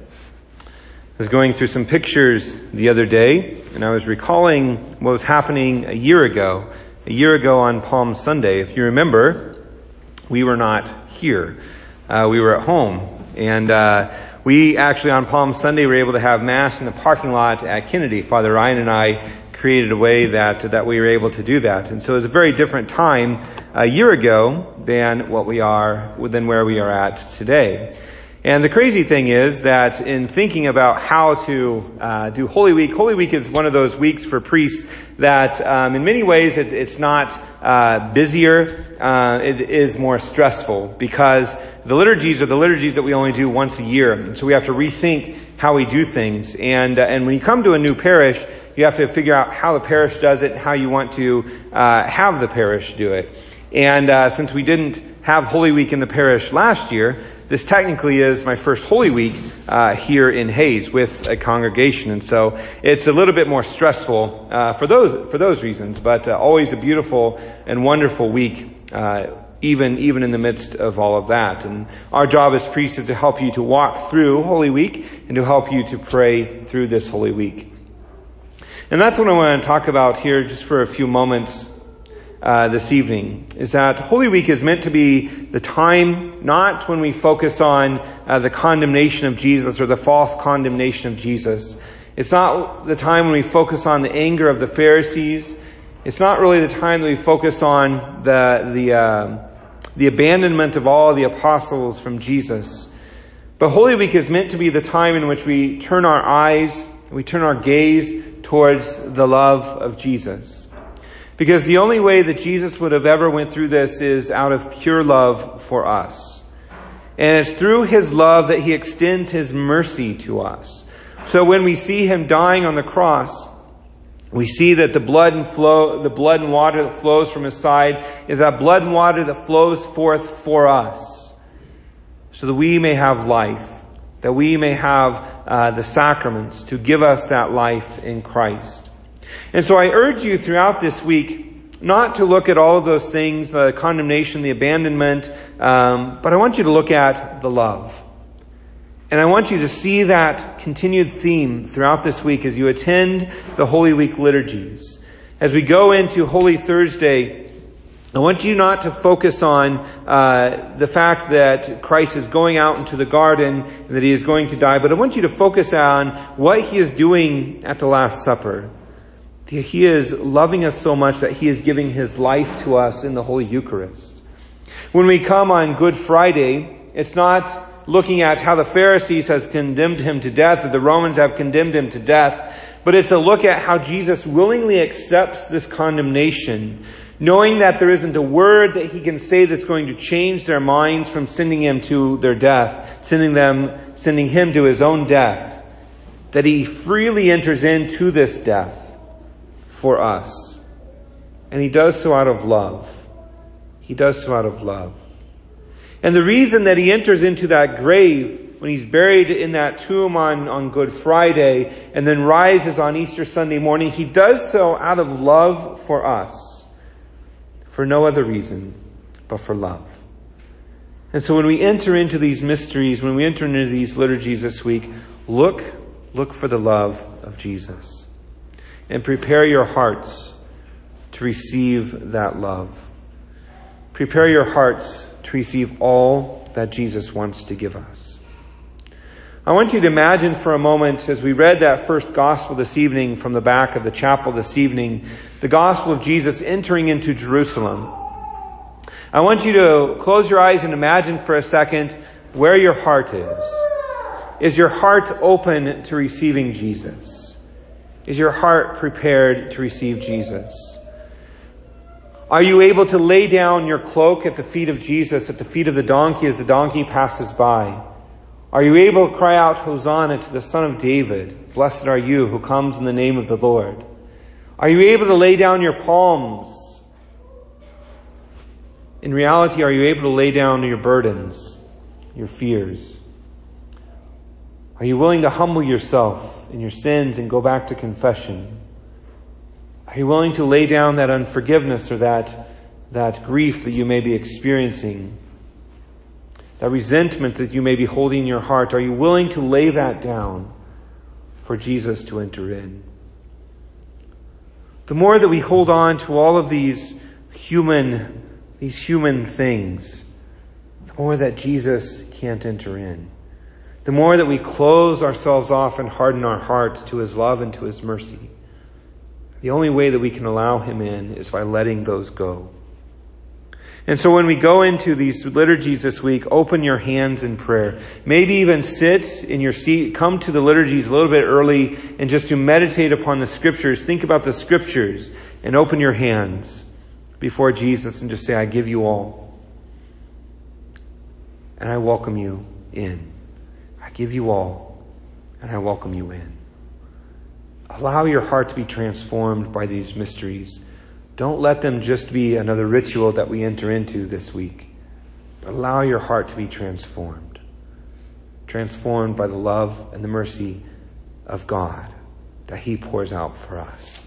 I was going through some pictures the other day, and I was recalling what was happening a year ago. A year ago on Palm Sunday, if you remember, we were not here. Uh, we were at home, and uh, we actually on Palm Sunday were able to have mass in the parking lot at Kennedy. Father Ryan and I created a way that that we were able to do that, and so it was a very different time a year ago than what we are than where we are at today. And the crazy thing is that in thinking about how to uh, do Holy Week, Holy Week is one of those weeks for priests that, um, in many ways, it, it's not uh, busier. Uh, it is more stressful because the liturgies are the liturgies that we only do once a year, so we have to rethink how we do things. And uh, and when you come to a new parish, you have to figure out how the parish does it, and how you want to uh, have the parish do it. And uh, since we didn't have Holy Week in the parish last year, this technically is my first Holy Week uh, here in Hays with a congregation, and so it's a little bit more stressful uh, for those for those reasons. But uh, always a beautiful and wonderful week, uh, even even in the midst of all of that. And our job as priests is to help you to walk through Holy Week and to help you to pray through this Holy Week. And that's what I want to talk about here, just for a few moments uh, this evening is that Holy Week is meant to be the time not when we focus on uh, the condemnation of Jesus or the false condemnation of Jesus. It's not the time when we focus on the anger of the Pharisees. It's not really the time that we focus on the the uh, the abandonment of all the apostles from Jesus. But Holy Week is meant to be the time in which we turn our eyes, we turn our gaze towards the love of Jesus. Because the only way that Jesus would have ever went through this is out of pure love for us. And it's through His love that He extends His mercy to us. So when we see Him dying on the cross, we see that the blood and flow, the blood and water that flows from His side is that blood and water that flows forth for us. So that we may have life. That we may have uh, the sacraments to give us that life in Christ. And so I urge you throughout this week not to look at all of those things, the condemnation, the abandonment, um, but I want you to look at the love. And I want you to see that continued theme throughout this week as you attend the Holy Week liturgies. As we go into Holy Thursday, I want you not to focus on uh, the fact that Christ is going out into the garden and that he is going to die, but I want you to focus on what he is doing at the Last Supper. He is loving us so much that He is giving His life to us in the Holy Eucharist. When we come on Good Friday, it's not looking at how the Pharisees has condemned Him to death or the Romans have condemned Him to death, but it's a look at how Jesus willingly accepts this condemnation, knowing that there isn't a word that He can say that's going to change their minds from sending Him to their death, sending them, sending Him to His own death, that He freely enters into this death for us. And he does so out of love. He does so out of love. And the reason that he enters into that grave when he's buried in that tomb on, on Good Friday and then rises on Easter Sunday morning, he does so out of love for us. For no other reason but for love. And so when we enter into these mysteries, when we enter into these liturgies this week, look, look for the love of Jesus and prepare your hearts to receive that love. Prepare your hearts to receive all that Jesus wants to give us. I want you to imagine for a moment as we read that first gospel this evening from the back of the chapel this evening, the gospel of Jesus entering into Jerusalem. I want you to close your eyes and imagine for a second where your heart is. Is your heart open to receiving Jesus? Is your heart prepared to receive Jesus? Are you able to lay down your cloak at the feet of Jesus, at the feet of the donkey as the donkey passes by? Are you able to cry out, Hosanna to the Son of David? Blessed are you who comes in the name of the Lord. Are you able to lay down your palms? In reality, are you able to lay down your burdens, your fears? Are you willing to humble yourself in your sins and go back to confession? Are you willing to lay down that unforgiveness or that, that grief that you may be experiencing? that resentment that you may be holding in your heart, are you willing to lay that down for Jesus to enter in? The more that we hold on to all of these human, these human things, the more that Jesus can't enter in. The more that we close ourselves off and harden our hearts to His love and to His mercy. The only way that we can allow Him in is by letting those go. And so when we go into these liturgies this week, open your hands in prayer. Maybe even sit in your seat, come to the liturgies a little bit early and just to meditate upon the scriptures. Think about the scriptures and open your hands before Jesus and just say, I give you all. And I welcome you in. I give you all and I welcome you in. Allow your heart to be transformed by these mysteries don't let them just be another ritual that we enter into this week. Allow your heart to be transformed. Transformed by the love and the mercy of God that He pours out for us.